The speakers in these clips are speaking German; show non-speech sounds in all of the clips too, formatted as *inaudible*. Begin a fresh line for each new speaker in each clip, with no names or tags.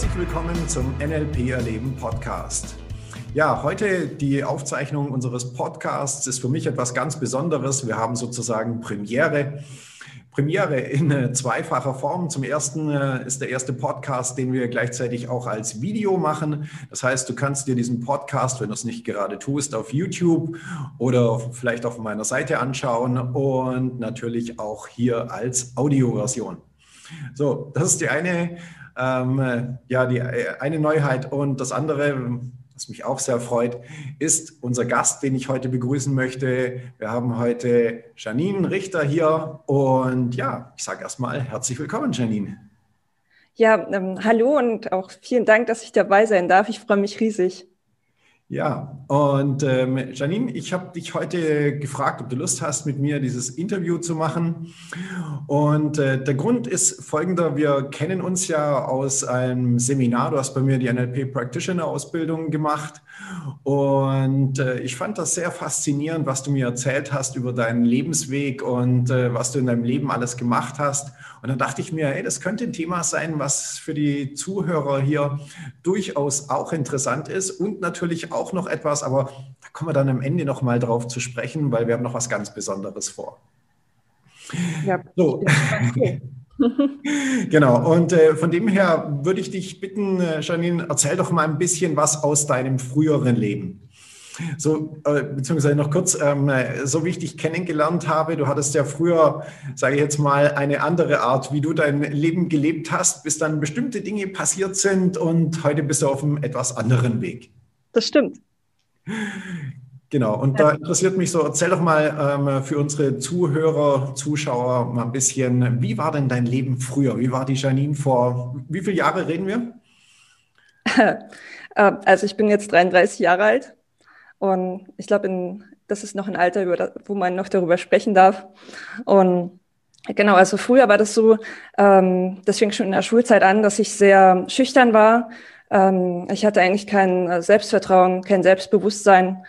Herzlich willkommen zum NLP Erleben Podcast. Ja, heute die Aufzeichnung unseres Podcasts ist für mich etwas ganz Besonderes. Wir haben sozusagen Premiere. Premiere in äh, zweifacher Form. Zum ersten äh, ist der erste Podcast, den wir gleichzeitig auch als Video machen. Das heißt, du kannst dir diesen Podcast, wenn du es nicht gerade tust, auf YouTube oder vielleicht auf meiner Seite anschauen und natürlich auch hier als Audioversion. So, das ist die eine, ähm, ja, die eine Neuheit. Und das andere, was mich auch sehr freut, ist unser Gast, den ich heute begrüßen möchte. Wir haben heute Janine Richter hier. Und ja, ich sage erstmal herzlich willkommen, Janine.
Ja, ähm, hallo und auch vielen Dank, dass ich dabei sein darf. Ich freue mich riesig.
Ja, und ähm, Janine, ich habe dich heute gefragt, ob du Lust hast, mit mir dieses Interview zu machen. Und äh, der Grund ist folgender. Wir kennen uns ja aus einem Seminar. Du hast bei mir die NLP Practitioner Ausbildung gemacht. Und äh, ich fand das sehr faszinierend, was du mir erzählt hast über deinen Lebensweg und äh, was du in deinem Leben alles gemacht hast. Und dann dachte ich mir, hey, das könnte ein Thema sein, was für die Zuhörer hier durchaus auch interessant ist und natürlich auch noch etwas, aber da kommen wir dann am Ende noch mal drauf zu sprechen, weil wir haben noch was ganz Besonderes vor. Ja. So. *laughs* genau, und äh, von dem her würde ich dich bitten, äh, Janine, erzähl doch mal ein bisschen was aus deinem früheren Leben. So, äh, beziehungsweise noch kurz, ähm, so wie ich dich kennengelernt habe, du hattest ja früher, sage ich jetzt mal, eine andere Art, wie du dein Leben gelebt hast, bis dann bestimmte Dinge passiert sind und heute bist du auf einem etwas anderen Weg.
Das stimmt.
Genau, und da interessiert mich so, erzähl doch mal ähm, für unsere Zuhörer, Zuschauer mal ein bisschen, wie war denn dein Leben früher? Wie war die Janine vor, wie viele Jahre reden wir? *laughs*
Äh, also ich bin jetzt 33 Jahre alt und ich glaube, das ist noch ein Alter, wo man noch darüber sprechen darf. Und genau, also früher war das so, ähm, das fing schon in der Schulzeit an, dass ich sehr schüchtern war. Ähm, ich hatte eigentlich kein äh, Selbstvertrauen, kein Selbstbewusstsein.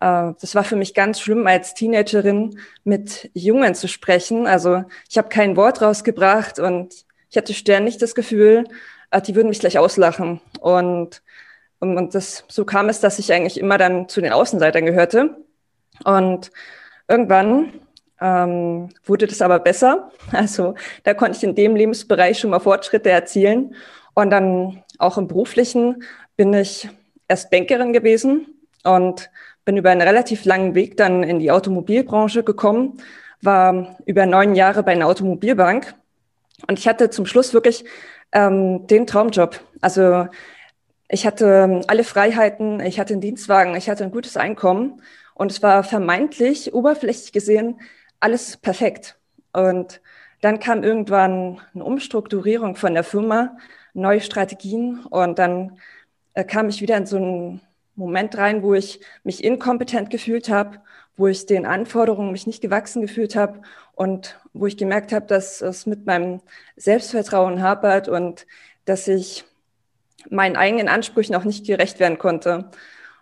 Äh, das war für mich ganz schlimm, als Teenagerin mit Jungen zu sprechen. Also ich habe kein Wort rausgebracht und ich hatte ständig das Gefühl, äh, die würden mich gleich auslachen. Und und, das, so kam es, dass ich eigentlich immer dann zu den Außenseitern gehörte. Und irgendwann ähm, wurde das aber besser. *laughs* Also da konnte ich in dem Lebensbereich schon mal Fortschritte erzielen. Und dann auch im beruflichen bin ich erst Bankerin gewesen und bin über einen relativ langen Weg dann in die Automobilbranche gekommen, war über neun Jahre bei einer Automobilbank. Und ich hatte zum Schluss wirklich ähm, den Traumjob. Also ich hatte ähm, alle Freiheiten, ich hatte einen Dienstwagen, ich hatte ein gutes Einkommen und es war vermeintlich, oberflächlich gesehen, alles perfekt. Und dann kam irgendwann eine Umstrukturierung von der Firma, neue Strategien und dann äh, kam ich wieder in so einen Moment rein, wo ich mich inkompetent gefühlt habe, wo ich den Anforderungen mich nicht gewachsen gefühlt habe und wo ich gemerkt habe, dass es mit meinem Selbstvertrauen hapert und dass ich meinen eigenen Ansprüchen auch nicht gerecht werden konnte.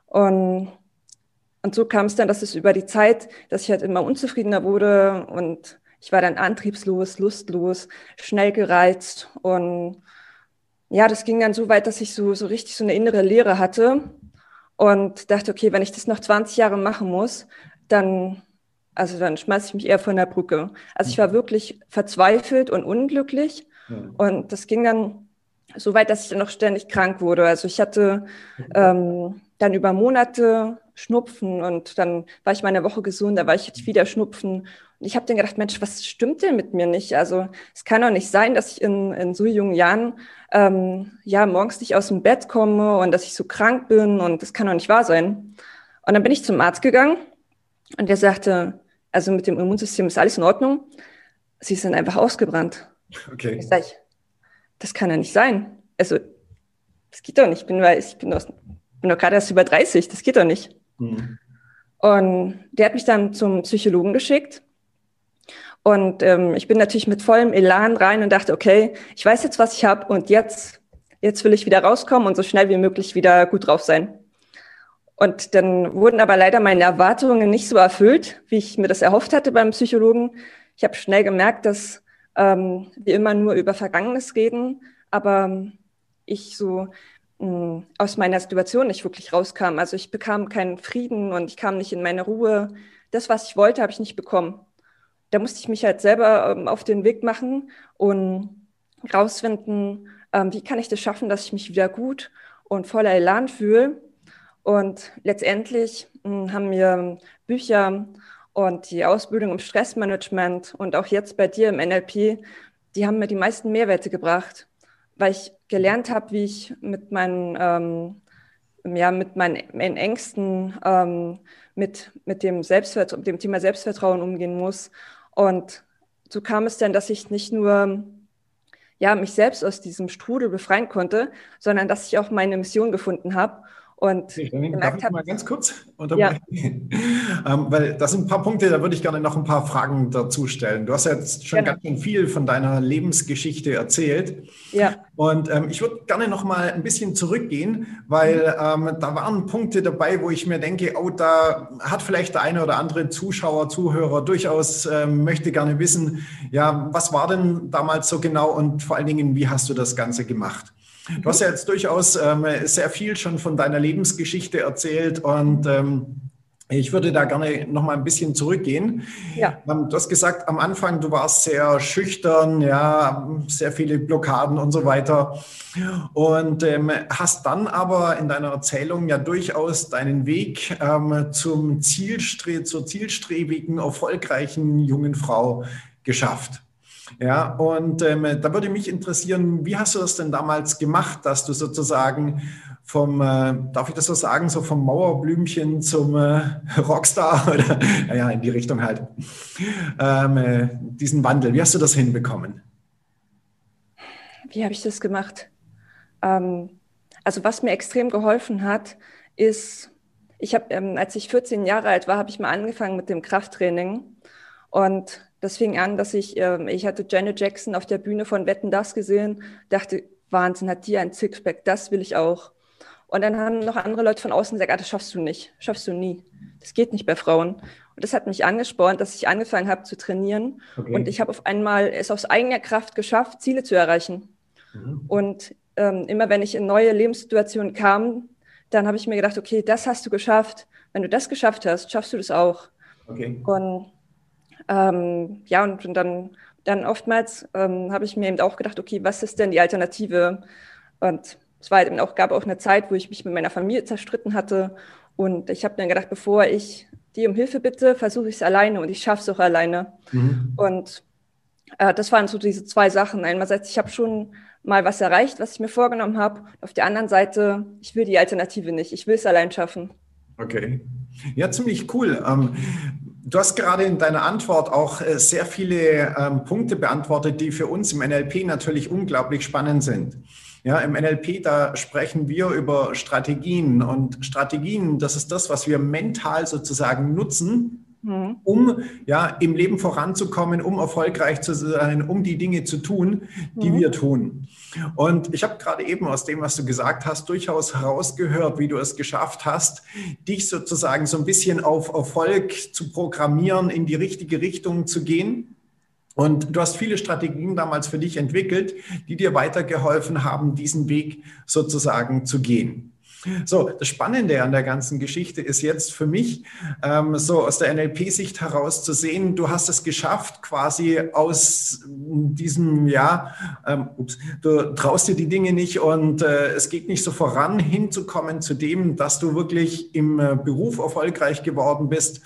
Und, und so kam es dann, dass es über die Zeit, dass ich halt immer unzufriedener wurde und ich war dann antriebslos, lustlos, schnell gereizt und ja, das ging dann so weit, dass ich so, so richtig so eine innere Leere hatte und dachte, okay, wenn ich das noch 20 Jahre machen muss, dann, also dann schmeiße ich mich eher von der Brücke. Also ich war wirklich verzweifelt und unglücklich ja. und das ging dann so weit, dass ich dann noch ständig krank wurde. Also ich hatte ähm, dann über Monate Schnupfen und dann war ich mal eine Woche gesund, da war ich jetzt wieder Schnupfen. Und ich habe dann gedacht, Mensch, was stimmt denn mit mir nicht? Also es kann doch nicht sein, dass ich in, in so jungen Jahren ähm, ja morgens nicht aus dem Bett komme und dass ich so krank bin und das kann doch nicht wahr sein. Und dann bin ich zum Arzt gegangen und der sagte, also mit dem Immunsystem ist alles in Ordnung. Sie sind einfach ausgebrannt. Okay. Ich sage, das kann ja nicht sein. Also, das geht doch nicht. Ich bin, ich bin, aus, bin doch gerade erst über 30, das geht doch nicht. Mhm. Und der hat mich dann zum Psychologen geschickt. Und ähm, ich bin natürlich mit vollem Elan rein und dachte, okay, ich weiß jetzt, was ich habe und jetzt, jetzt will ich wieder rauskommen und so schnell wie möglich wieder gut drauf sein. Und dann wurden aber leider meine Erwartungen nicht so erfüllt, wie ich mir das erhofft hatte beim Psychologen. Ich habe schnell gemerkt, dass ähm, wir immer nur über Vergangenes reden, aber ich so mh, hm, aus meiner Situation nicht wirklich rauskam. Also ich bekam keinen Frieden und ich kam nicht in meine Ruhe. Das, was ich wollte, habe ich nicht bekommen. Da musste ich mich halt selber ähm, auf den Weg machen und rausfinden, ähm, wie kann ich das schaffen, dass ich mich wieder gut und voller Elan fühle. Und letztendlich mh, hm, haben mir Bücher und die Ausbildung im Stressmanagement und auch jetzt bei dir im NLP, die haben mir die meisten Mehrwerte gebracht, weil ich gelernt habe, wie ich mit meinen, ähm, ja, mit meinen, Ängsten, ähm, mit, mit dem, dem Thema Selbstvertrauen umgehen muss. Und so kam es dann, dass ich nicht nur ja, mich selbst aus diesem Strudel befreien konnte, sondern dass ich auch meine Mission gefunden habe und okay,
dann darf ich mal ganz kurz unterbrechen, ja. *laughs* ähm, weil das sind ein paar Punkte, da würde ich gerne noch ein paar Fragen dazu stellen. Du hast jetzt schon genau. ganz schön viel von deiner Lebensgeschichte erzählt. Ja. Und ähm, ich würde gerne noch mal ein bisschen zurückgehen, weil mhm. ähm, da waren Punkte dabei, wo ich mir denke, oh, da hat vielleicht der eine oder andere Zuschauer, Zuhörer durchaus ähm, möchte gerne wissen, ja, was war denn damals so genau und vor allen Dingen, wie hast du das Ganze gemacht? Du hast ja jetzt durchaus ähm, sehr viel schon von deiner Lebensgeschichte erzählt und ähm, ich würde da gerne noch mal ein bisschen zurückgehen. Ja. Ähm, du hast gesagt, am Anfang, du warst sehr schüchtern, ja, sehr viele Blockaden und so weiter. Und ähm, hast dann aber in deiner Erzählung ja durchaus deinen Weg ähm, zum Zielstre zur zielstrebigen, erfolgreichen jungen Frau geschafft. Ja, und ähm, da würde mich interessieren, wie hast du das denn damals gemacht, dass du sozusagen vom, äh, darf ich das so sagen, so vom Mauerblümchen zum äh, *laughs* Rockstar *laughs* oder ja, in die Richtung halt, ähm, äh, diesen Wandel, wie hast du das hinbekommen?
Wie habe ich das gemacht? Ähm, also was mir extrem geholfen hat, ist, ich habe, ähm, als ich 14 Jahre alt war, habe ich mal angefangen mit dem Krafttraining und das fing an, dass ich, äh, ich hatte Janet Jackson auf der Bühne von Wetten das gesehen, dachte, Wahnsinn, hat die ein Sixpack, das will ich auch. Und dann haben noch andere Leute von außen gesagt, ah, das schaffst du nicht, schaffst du nie. Das geht nicht bei Frauen. Und das hat mich angespornt, dass ich angefangen habe zu trainieren. Okay. Und ich habe auf einmal es aus eigener Kraft geschafft, Ziele zu erreichen. Mhm. Und ähm, immer wenn ich in neue Lebenssituationen kam, dann habe ich mir gedacht, okay, das hast du geschafft. Wenn du das geschafft hast, schaffst du das auch. Okay. Und ähm, ja, und, und, dann, dann oftmals ähm, habe ich mir eben auch gedacht, okay, was ist denn die Alternative? Und es war eben auch, gab auch eine Zeit, wo ich mich mit meiner Familie zerstritten hatte. Und ich habe dann gedacht, bevor ich die um Hilfe bitte, versuche ich es alleine und ich schaffe es auch alleine. Mhm. Und äh, das waren so diese zwei Sachen. Einerseits, ich habe schon mal was erreicht, was ich mir vorgenommen habe. Auf der anderen Seite, ich will die Alternative nicht. Ich will es allein schaffen.
Okay. Ja, ziemlich cool. Ähm, Du hast gerade in deiner Antwort auch äh, sehr viele ähm, Punkte beantwortet, die für uns im NLP natürlich unglaublich spannend sind. Ja, im NLP, da sprechen wir über Strategien und Strategien, das ist das, was wir mental sozusagen nutzen. Um ja im Leben voranzukommen, um erfolgreich zu sein, um die Dinge zu tun, die mhm. wir tun. Und ich habe gerade eben aus dem, was du gesagt hast, durchaus herausgehört, wie du es geschafft hast, dich sozusagen so ein bisschen auf Erfolg zu programmieren, in die richtige Richtung zu gehen. Und du hast viele Strategien damals für dich entwickelt, die dir weitergeholfen haben, diesen Weg sozusagen zu gehen. So, das Spannende an der ganzen Geschichte ist jetzt für mich, ähm, so aus der NLP-Sicht heraus zu sehen, du hast es geschafft, quasi aus diesem, ja, ähm, ups, du traust dir die Dinge nicht und äh, es geht nicht so voran, hinzukommen zu dem, dass du wirklich im äh, Beruf erfolgreich geworden bist,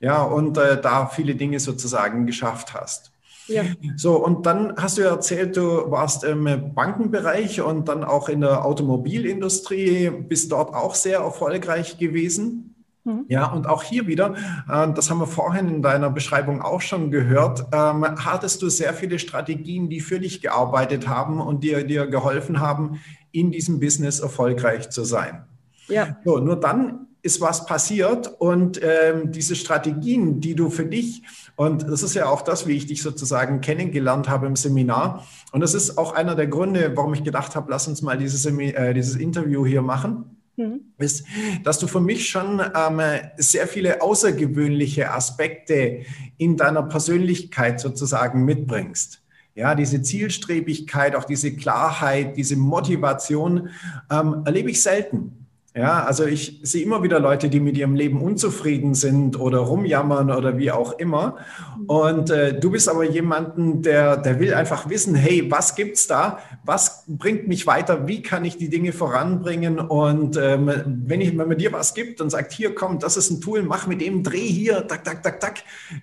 ja, und äh, da viele Dinge sozusagen geschafft hast. Ja. So, und dann hast du ja erzählt, du warst im Bankenbereich und dann auch in der Automobilindustrie, bist dort auch sehr erfolgreich gewesen. Mhm. Ja, und auch hier wieder, äh, das haben wir vorhin in deiner Beschreibung auch schon gehört, ähm, hattest du sehr viele Strategien, die für dich gearbeitet haben und dir, dir geholfen haben, in diesem Business erfolgreich zu sein. Ja. So, nur dann ist was passiert und ähm, diese Strategien, die du für dich, und das ist ja auch das, wie ich dich sozusagen kennengelernt habe im Seminar. Und das ist auch einer der Gründe, warum ich gedacht habe, lass uns mal dieses, äh, dieses Interview hier machen. Mhm. Ist, dass du für mich schon ähm, sehr viele außergewöhnliche Aspekte in deiner Persönlichkeit sozusagen mitbringst. Ja, diese Zielstrebigkeit, auch diese Klarheit, diese Motivation ähm, erlebe ich selten. Ja, also ich sehe immer wieder Leute, die mit ihrem Leben unzufrieden sind oder rumjammern oder wie auch immer. Und äh, du bist aber jemanden, der, der will einfach wissen, hey, was gibt's da? Was bringt mich weiter? Wie kann ich die Dinge voranbringen? Und ähm, wenn, ich, wenn man dir was gibt und sagt, hier komm, das ist ein Tool, mach mit dem, dreh hier, tak, tak, tak, tak,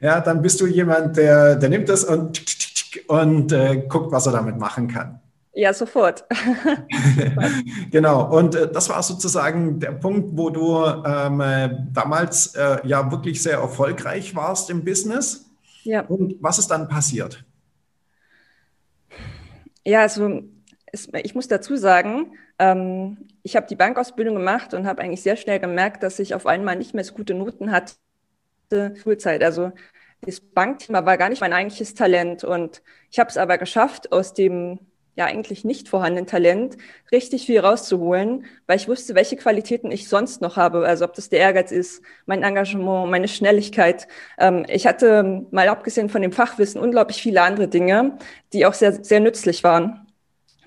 ja, dann bist du jemand, der, der nimmt das und, und äh, guckt, was er damit machen kann.
Ja, sofort. *laughs*
genau. Und äh, das war sozusagen der Punkt, wo du ähm, äh, damals äh, ja wirklich sehr erfolgreich warst im Business. Ja. Und was ist dann passiert?
Ja, also es, ich muss dazu sagen, ähm, ich habe die Bankausbildung gemacht und habe eigentlich sehr schnell gemerkt, dass ich auf einmal nicht mehr so gute Noten hatte. Schulzeit. Also das Bankthema war gar nicht mein eigentliches Talent und ich habe es aber geschafft, aus dem ja eigentlich nicht vorhandenen Talent richtig viel rauszuholen, weil ich wusste, welche Qualitäten ich sonst noch habe. Also ob das der Ehrgeiz ist, mein Engagement, meine Schnelligkeit. Ähm, ich hatte mal abgesehen von dem Fachwissen unglaublich viele andere Dinge, die auch sehr, sehr nützlich waren.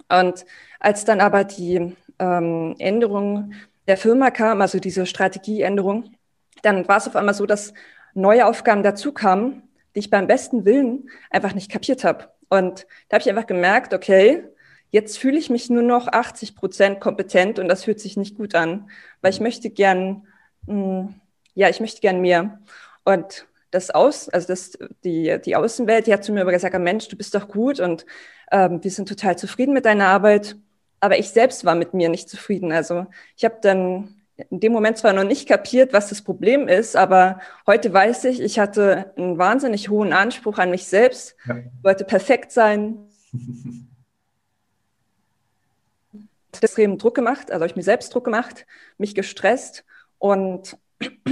Und als dann aber die ähm, Änderung der Firma kam, also diese Strategieänderung, dann war es auf einmal so, dass neue Aufgaben dazu kamen, die ich beim besten Willen einfach nicht kapiert habe. Und da habe ich einfach gemerkt, okay, jetzt fühle ich mich nur noch 80 Prozent kompetent und das fühlt sich nicht gut an, weil ich möchte gern, mh, hm, ja, ich möchte gern mehr. Und das Aus, also das, die, die Außenwelt, die hat zu mir aber gesagt, Mensch, du bist doch gut und ähm, wir sind total zufrieden mit deiner Arbeit. Aber ich selbst war mit mir nicht zufrieden. Also ich habe dann in dem Moment zwar noch nicht kapiert, was das Problem ist, aber heute weiß ich, ich hatte einen wahnsinnig hohen Anspruch an mich selbst, ja. wollte perfekt sein. *laughs* extremen Druck gemacht, also habe ich mir selbst Druck gemacht, mich gestresst und *clears throat*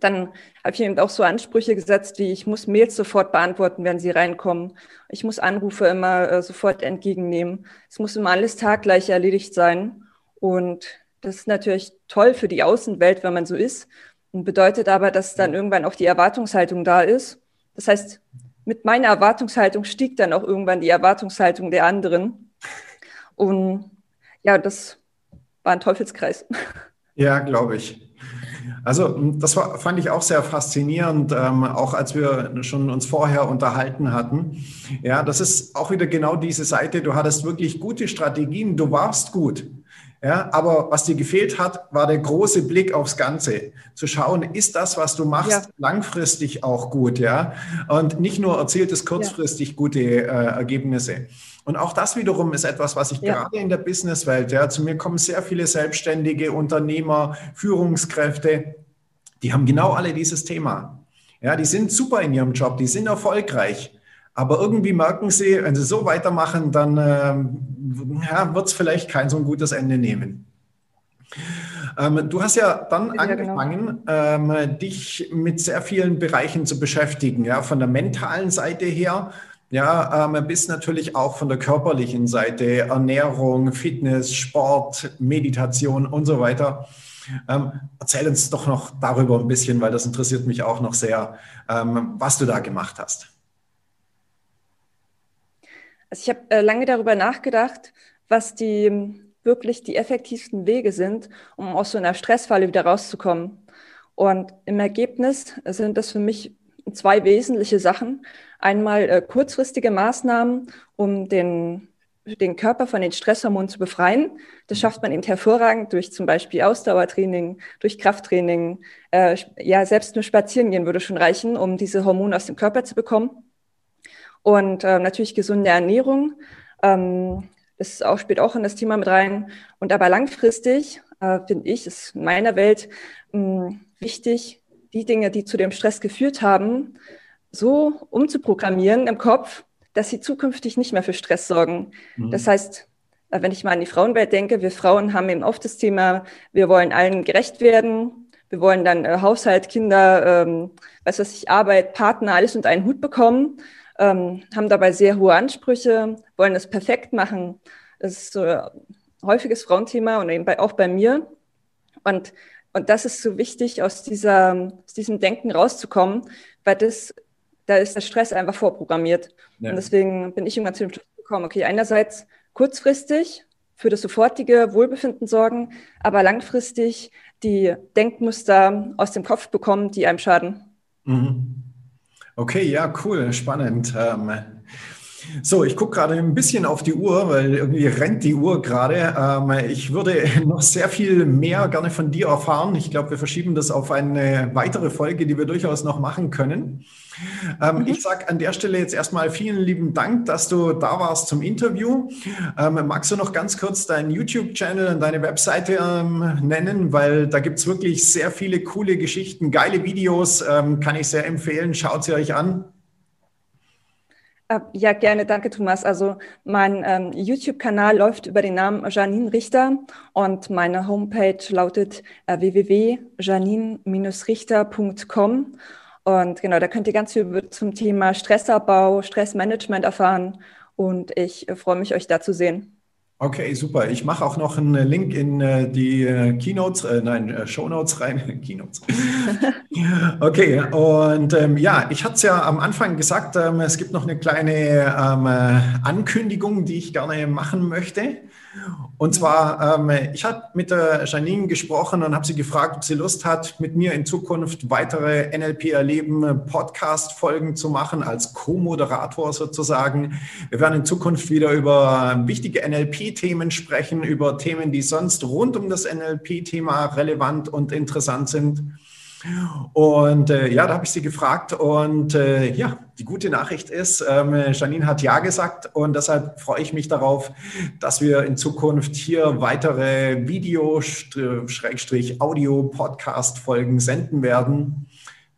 dann habe ich eben auch so Ansprüche gesetzt, wie ich muss Mails sofort beantworten, wenn sie reinkommen. Ich muss Anrufe immer äh, sofort entgegennehmen. Es muss immer alles taggleich erledigt sein. Und das ist natürlich toll für die Außenwelt, wenn man so ist. Und bedeutet aber, dass dann irgendwann auch die Erwartungshaltung da ist. Das heißt, mit meiner Erwartungshaltung stieg dann auch irgendwann die Erwartungshaltung der anderen. Und ja, das war ein Teufelskreis. *laughs*
Ja, glaube ich. Also das war, fand ich auch sehr faszinierend, ähm, auch als wir schon uns vorher unterhalten hatten. Ja, das ist auch wieder genau diese Seite. Du hattest wirklich gute Strategien, du warst gut. Ja, aber was dir gefehlt hat, war der große Blick aufs Ganze. Zu schauen, ist das, was du machst, ja. langfristig auch gut, ja? Und nicht nur erzielt es kurzfristig ja. gute äh, Ergebnisse. Und auch das wiederum ist etwas, was ich ja. gerade in der Businesswelt, ja, zu mir kommen sehr viele Selbstständige, Unternehmer, Führungskräfte, die haben genau alle dieses Thema. Ja, die sind super in ihrem Job, die sind erfolgreich. Aber irgendwie merken sie, wenn sie so weitermachen, dann ähm, ja, wird es vielleicht kein so ein gutes Ende nehmen. Ähm, du hast ja dann ja, genau. angefangen, genau. ähm, dich mit sehr vielen Bereichen zu beschäftigen, ja, von der mentalen Seite her, ja, ähm, bis natürlich auch von der körperlichen Seite, Ernährung, Fitness, Sport, Meditation und so weiter. Ähm, erzähl uns doch noch darüber ein bisschen, weil das interessiert mich auch noch sehr, ähm, was du da gemacht hast.
Also ich habe äh, lange darüber nachgedacht, was die wirklich die effektivsten Wege sind, um aus so einer Stressfalle wieder rauszukommen. Und im Ergebnis sind das für mich zwei wesentliche Sachen. Einmal äh, kurzfristige Maßnahmen, um den, den Körper von den Stresshormonen zu befreien. Das schafft man eben hervorragend durch zum Beispiel Ausdauertraining, durch Krafttraining. Äh, ja, selbst nur spazieren gehen würde schon reichen, um diese Hormone aus dem Körper zu bekommen und äh, natürlich gesunde Ernährung. Ähm, das auch, spielt auch in das Thema mit rein. Und aber langfristig, äh, finde ich, ist in meiner Welt mh, hm, wichtig, die Dinge, die zu dem Stress geführt haben, so umzuprogrammieren im Kopf, dass sie zukünftig nicht mehr für Stress sorgen. Mhm. Das heißt, äh, wenn ich mal an die Frauenwelt denke, wir Frauen haben eben oft das Thema, wir wollen allen gerecht werden, wir wollen dann äh, Haushalt, Kinder, ähm, was weiß ich, Arbeit, Partner, alles unter einen Hut bekommen ähm, haben dabei sehr hohe Ansprüche, wollen es perfekt machen. Das ist so ein häufiges Frauenthema und eben bei, auch bei mir. Und, und das ist so wichtig, aus, dieser, aus diesem Denken rauszukommen, weil das da ist der Stress einfach vorprogrammiert. Ja. Und deswegen bin ich irgendwann zu dem Schluss gekommen, okay, einerseits kurzfristig für das sofortige Wohlbefinden sorgen, aber langfristig die Denkmuster aus dem Kopf bekommen, die einem schaden.
Mhm. Okay, ja, cool, spannend. Ähm, so, ich gucke gerade ein bisschen auf die Uhr, weil irgendwie rennt die Uhr gerade. Ähm, ich würde *laughs* noch sehr viel mehr gerne von dir erfahren. Ich glaube, wir verschieben das auf eine weitere Folge, die wir durchaus noch machen können. Ähm, mhm. Ich sage an der Stelle jetzt erstmal vielen lieben Dank, dass du da warst zum Interview. Ähm, magst du noch ganz kurz deinen YouTube-Channel und deine Webseite ähm, nennen? Weil da gibt es wirklich sehr viele coole Geschichten, geile Videos, ähm, kann ich sehr empfehlen. Schaut sie euch an.
Äh, ja, gerne, danke Thomas. Also mein ähm, YouTube-Kanal läuft über den Namen Janine Richter und meine Homepage lautet äh, www.janine-richter.com. Und genau, da könnt ihr ganz viel zum Thema Stressabbau, Stressmanagement erfahren und ich äh, freue mich, euch da zu sehen.
Okay, super. Ich mache auch noch einen Link in äh, die äh, Keynotes, äh, nein, äh, Shownotes rein. *laughs* Keynotes. *laughs* okay, und ähm, ja, ich hatte es ja am Anfang gesagt, ähm, es gibt noch eine kleine ähm, äh, Ankündigung, die ich gerne machen möchte. Und zwar, ähm, ich habe mit der Janine gesprochen und habe sie gefragt, ob sie Lust hat, mit mir in Zukunft weitere NLP Erleben Podcast-Folgen zu machen, als Co-Moderator sozusagen. Wir werden in Zukunft wieder über wichtige NLP-Themen sprechen, über Themen, die sonst rund um das NLP-Thema relevant und interessant sind. Und äh, ja, da habe ich sie gefragt und äh, ja, die gute Nachricht ist, ähm, Janine hat Ja gesagt und deshalb freue ich mich darauf, dass wir in Zukunft hier weitere Video-Audio-Podcast-Folgen senden werden.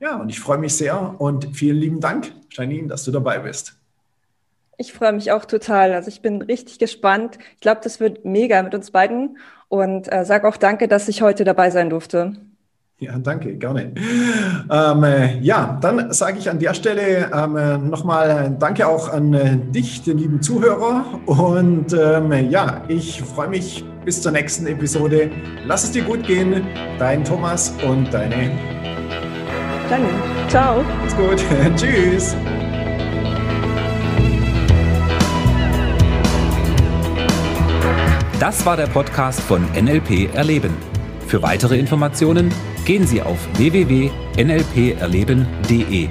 Ja, und ich freue mich sehr und vielen lieben Dank, Janine, dass du dabei bist.
Ich freue mich auch total. Also ich bin richtig gespannt. Ich glaube, das wird mega mit uns beiden und äh, sage auch danke, dass ich heute dabei sein durfte.
Ja, danke, gerne. Ähm, äh, ja, dann sage ich an der Stelle ähm, äh, nochmal Danke auch an äh, dich, den lieben Zuhörer. Und ähm, ja, ich freue mich bis zur nächsten Episode. Lass es dir gut gehen. Dein Thomas und deine.
Danke. Ciao.
Macht's gut. *laughs* Tschüss.
Das war der Podcast von NLP Erleben. Für weitere Informationen gehen Sie auf www.nlperleben.de.